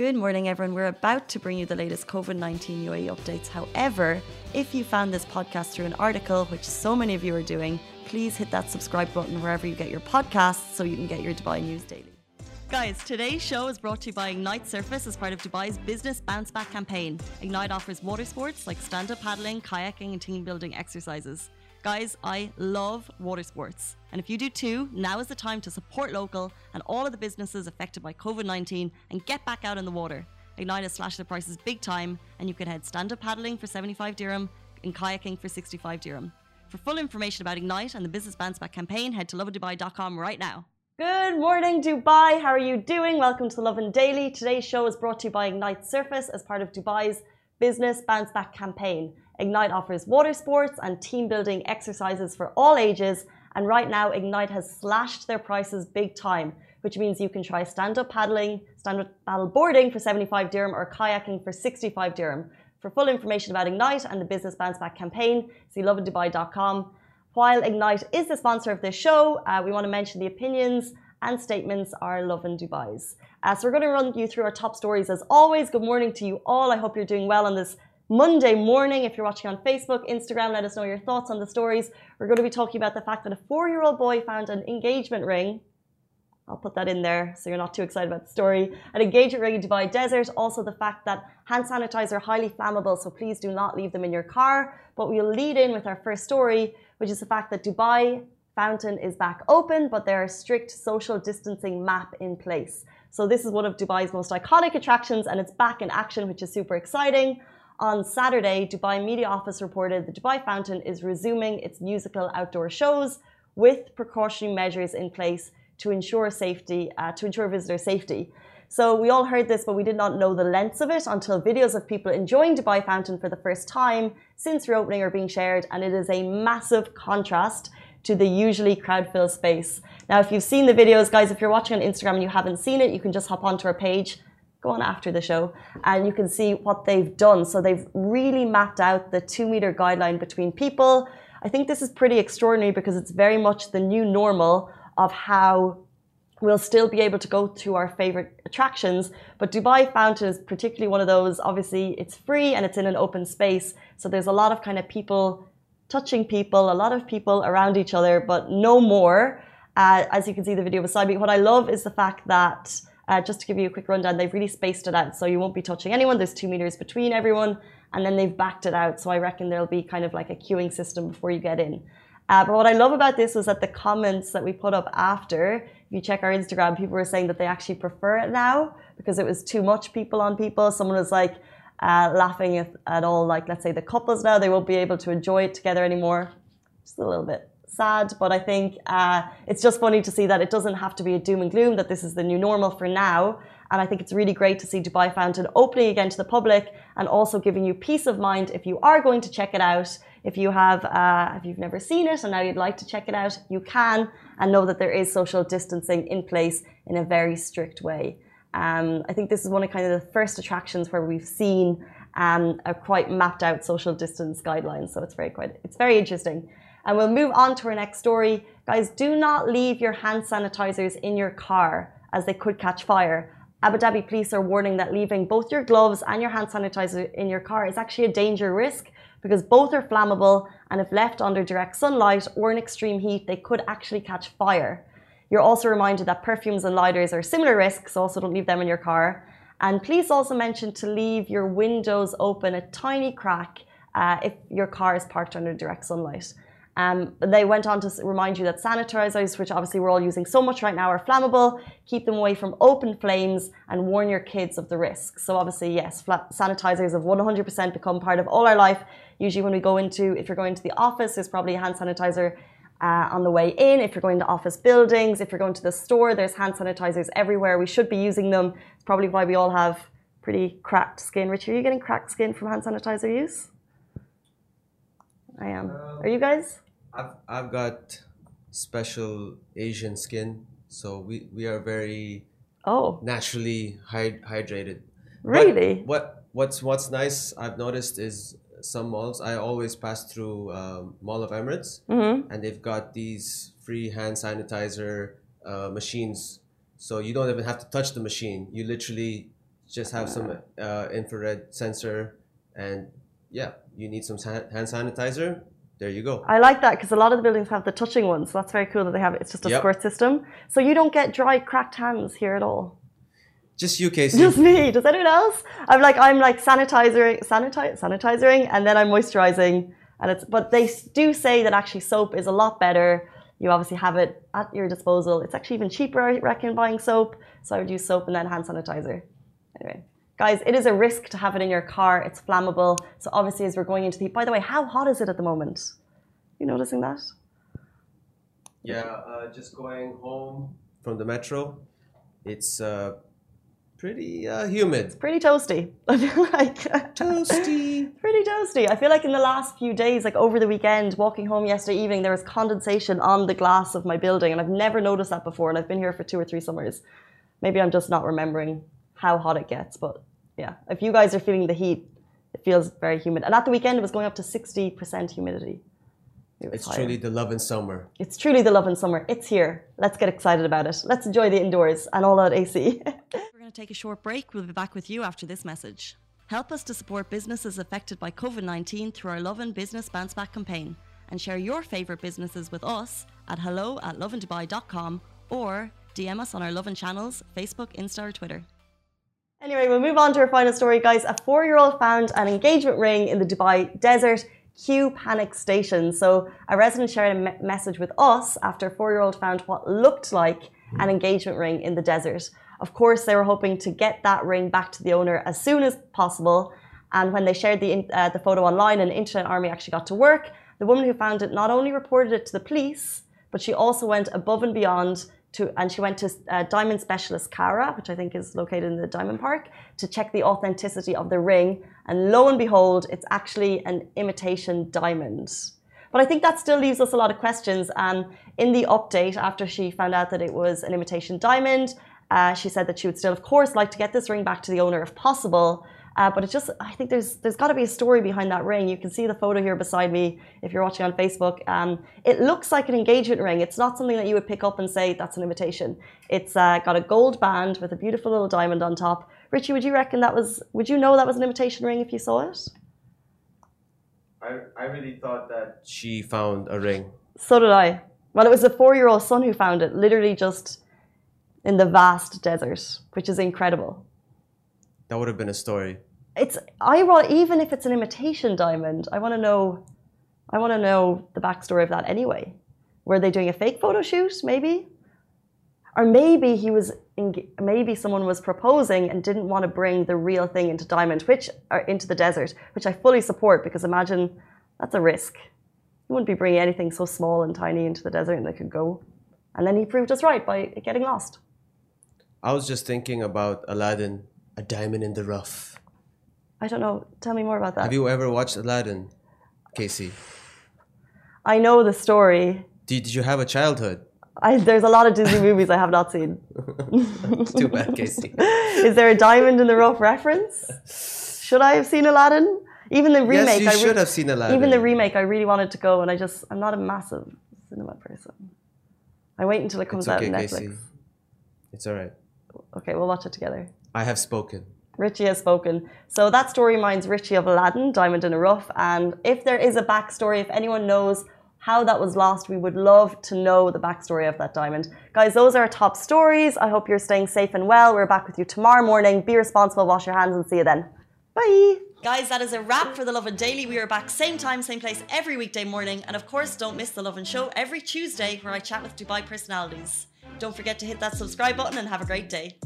Good morning, everyone. We're about to bring you the latest COVID 19 UAE updates. However, if you found this podcast through an article, which so many of you are doing, please hit that subscribe button wherever you get your podcasts so you can get your Dubai news daily. Guys, today's show is brought to you by Ignite Surface as part of Dubai's business bounce back campaign. Ignite offers water sports like stand up paddling, kayaking, and team building exercises. Guys, I love water sports. And if you do too, now is the time to support local and all of the businesses affected by COVID 19 and get back out in the water. Ignite has slashed the prices big time, and you can head stand up paddling for 75 dirham and kayaking for 65 dirham. For full information about Ignite and the Business Bounce Back campaign, head to lovindubai.com right now. Good morning, Dubai. How are you doing? Welcome to the and Daily. Today's show is brought to you by Ignite Surface as part of Dubai's Business Bounce Back campaign. Ignite offers water sports and team building exercises for all ages. And right now, Ignite has slashed their prices big time, which means you can try stand up paddling, stand up paddle boarding for 75 dirham, or kayaking for 65 dirham. For full information about Ignite and the Business Bounce Back campaign, see lovindubai.com. While Ignite is the sponsor of this show, uh, we want to mention the opinions and statements are Lovin Dubai's. Uh, so we're going to run you through our top stories as always. Good morning to you all. I hope you're doing well on this Monday morning. If you're watching on Facebook, Instagram, let us know your thoughts on the stories. We're going to be talking about the fact that a four year old boy found an engagement ring. I'll put that in there so you're not too excited about the story. An engagement ring in Dubai desert. Also, the fact that hand sanitizer are highly flammable, so please do not leave them in your car. But we'll lead in with our first story, which is the fact that Dubai Fountain is back open, but there are strict social distancing map in place. So this is one of Dubai's most iconic attractions, and it's back in action, which is super exciting. On Saturday, Dubai Media Office reported the Dubai Fountain is resuming its musical outdoor shows with precautionary measures in place to ensure safety, uh, to ensure visitor safety. So we all heard this, but we did not know the lengths of it until videos of people enjoying Dubai Fountain for the first time since reopening are being shared, and it is a massive contrast to the usually crowd-filled space. Now, if you've seen the videos, guys, if you're watching on Instagram and you haven't seen it, you can just hop onto our page go on after the show and you can see what they've done. So they've really mapped out the two meter guideline between people. I think this is pretty extraordinary because it's very much the new normal of how we'll still be able to go to our favorite attractions. But Dubai Fountain is particularly one of those. Obviously, it's free and it's in an open space. So there's a lot of kind of people touching people, a lot of people around each other, but no more. Uh, as you can see the video beside me, what I love is the fact that uh, just to give you a quick rundown, they've really spaced it out. So you won't be touching anyone. There's two meters between everyone. And then they've backed it out. So I reckon there'll be kind of like a queuing system before you get in. Uh, but what I love about this was that the comments that we put up after, if you check our Instagram, people were saying that they actually prefer it now because it was too much people on people. Someone was like uh, laughing at, at all, like let's say the couples now, they won't be able to enjoy it together anymore. Just a little bit sad, but I think uh, it's just funny to see that it doesn't have to be a doom and gloom, that this is the new normal for now. And I think it's really great to see Dubai Fountain opening again to the public and also giving you peace of mind if you are going to check it out. If you have, uh, if you've never seen it and now you'd like to check it out, you can and know that there is social distancing in place in a very strict way. Um, I think this is one of kind of the first attractions where we've seen um, a quite mapped out social distance guidelines. So it's very quite, it's very interesting. And we'll move on to our next story. Guys, do not leave your hand sanitizers in your car as they could catch fire. Abu Dhabi police are warning that leaving both your gloves and your hand sanitizer in your car is actually a danger risk because both are flammable and if left under direct sunlight or in extreme heat, they could actually catch fire. You're also reminded that perfumes and lighters are similar risks, so also don't leave them in your car. And please also mention to leave your windows open a tiny crack uh, if your car is parked under direct sunlight. Um, they went on to remind you that sanitizers, which obviously we're all using so much right now, are flammable. Keep them away from open flames and warn your kids of the risks. So obviously, yes, sanitizers have 100% become part of all our life. Usually, when we go into, if you're going to the office, there's probably a hand sanitizer uh, on the way in. If you're going to office buildings, if you're going to the store, there's hand sanitizers everywhere. We should be using them. It's probably why we all have pretty cracked skin. Richard, are you getting cracked skin from hand sanitizer use? I am. Are you guys? I've I've got special Asian skin, so we we are very oh naturally hyd- hydrated. Really? But what what's what's nice I've noticed is some malls. I always pass through um, Mall of Emirates, mm-hmm. and they've got these free hand sanitizer uh, machines. So you don't even have to touch the machine. You literally Just have some uh, infrared sensor, and yeah, you need some hand sanitizer. There you go. I like that because a lot of the buildings have the touching ones. So that's very cool that they have it. It's just a Yep. squirt system. So you don't get dry, cracked hands here at all. Just you, Casey. Just me. Does anyone else? I'm like I'm like sanitizing, sanitize, sanitizing, and then I'm moisturizing. And it's but they do say that actually soap is a lot better. You obviously have it at your disposal. It's actually even cheaper, I reckon, buying soap. So I would use soap and then hand sanitizer. Anyway, guys, it is a risk to have it in your car. It's flammable. So obviously, as we're going into the by the way, how hot is it at the moment? You noticing that? Yeah, uh, just going home from the metro. It's uh, pretty uh, humid. Pretty toasty. I feel like Toasty. pretty toasty. I feel like in the last few days, like over the weekend, walking home yesterday evening, there was condensation on the glass of my building, and I've never noticed that before. And I've been here for two or three summers. Maybe I'm just not remembering how hot it gets, but yeah, if you guys are feeling the heat, it feels very humid. And at the weekend, it was going up to sixty percent humidity. It It's higher. truly the love in summer. It's truly the love in summer. It's here. Let's get excited about it. Let's enjoy the indoors and all that AC. We're going to take a short break. We'll be back with you after this message. Help us to support businesses affected by COVID 19 through our Lovin Business Bounce Back campaign and share your favourite businesses with us at hello at lovindubai.com or DM us on our Lovin channels Facebook, Insta, or Twitter. Anyway, we'll move on to our final story, guys. A four year old found an engagement ring in the Dubai desert. Q panic station. So, a resident shared a me- message with us after a four year old found what looked like an engagement ring in the desert. Of course, they were hoping to get that ring back to the owner as soon as possible. And when they shared the, uh, the photo online and Internet Army actually got to work, the woman who found it not only reported it to the police, but she also went above and beyond to, and she went to uh, Diamond Specialist Cara, which I think is located in the Diamond Park, to check the authenticity of the ring. And lo and behold, it's actually an imitation diamond. But I think that still leaves us a lot of questions. And in the update, after she found out that it was an imitation diamond, uh, she said that she would still, of course, like to get this ring back to the owner if possible. Uh, but it's just, I think there's there's got to be a story behind that ring. You can see the photo here beside me if you're watching on Facebook. Um, it looks like an engagement ring. It's not something that you would pick up and say that's an imitation. It's uh, got a gold band with a beautiful little diamond on top. Richie, would you reckon that was? Would you know that was an imitation ring if you saw it? I, I really thought that she found a ring. So did I. Well, it was a four-year-old son who found it, literally just in the vast desert, which is incredible. That would have been a story. It's I want even if it's an imitation diamond, I want to know. I want to know the backstory of that anyway. Were they doing a fake photo shoot? Maybe, or maybe he was. Maybe someone was proposing and didn't want to bring the real thing into diamond, which or into the desert, which I fully support because imagine that's a risk. You wouldn't be bringing anything so small and tiny into the desert and they could go. And then he proved us right by getting lost. I was just thinking about Aladdin, a diamond in the rough. I don't know. Tell me more about that. Have you ever watched Aladdin, Casey? I know the story. Did, did you have a childhood? I, there's a lot of Disney movies I have not seen. Too bad, Casey. Is there a diamond in the rough reference? Should I have seen Aladdin? Even the remake. yes, you should have seen Aladdin. Even the remake, I really wanted to go, and I just I'm not a massive cinema person. I wait until it comes It's out on Netflix. Casey. It's all right. Okay, we'll watch it together. I have spoken. Richie has spoken. So that story reminds Richie of Aladdin, Diamond in a Rough. And if there is a backstory, if anyone knows how that was lost, we would love to know the backstory of that diamond. Guys, those are our top stories. I hope you're staying safe and well. We're back with you tomorrow morning. Be responsible, wash your hands, and see you then. Bye. Guys, that is a wrap for the Lovin Daily. We are back same time, same place every weekday morning. And of course, don't miss the Lovin Show every Tuesday where I chat with Dubai personalities. Don't forget to hit that subscribe button and have a great day.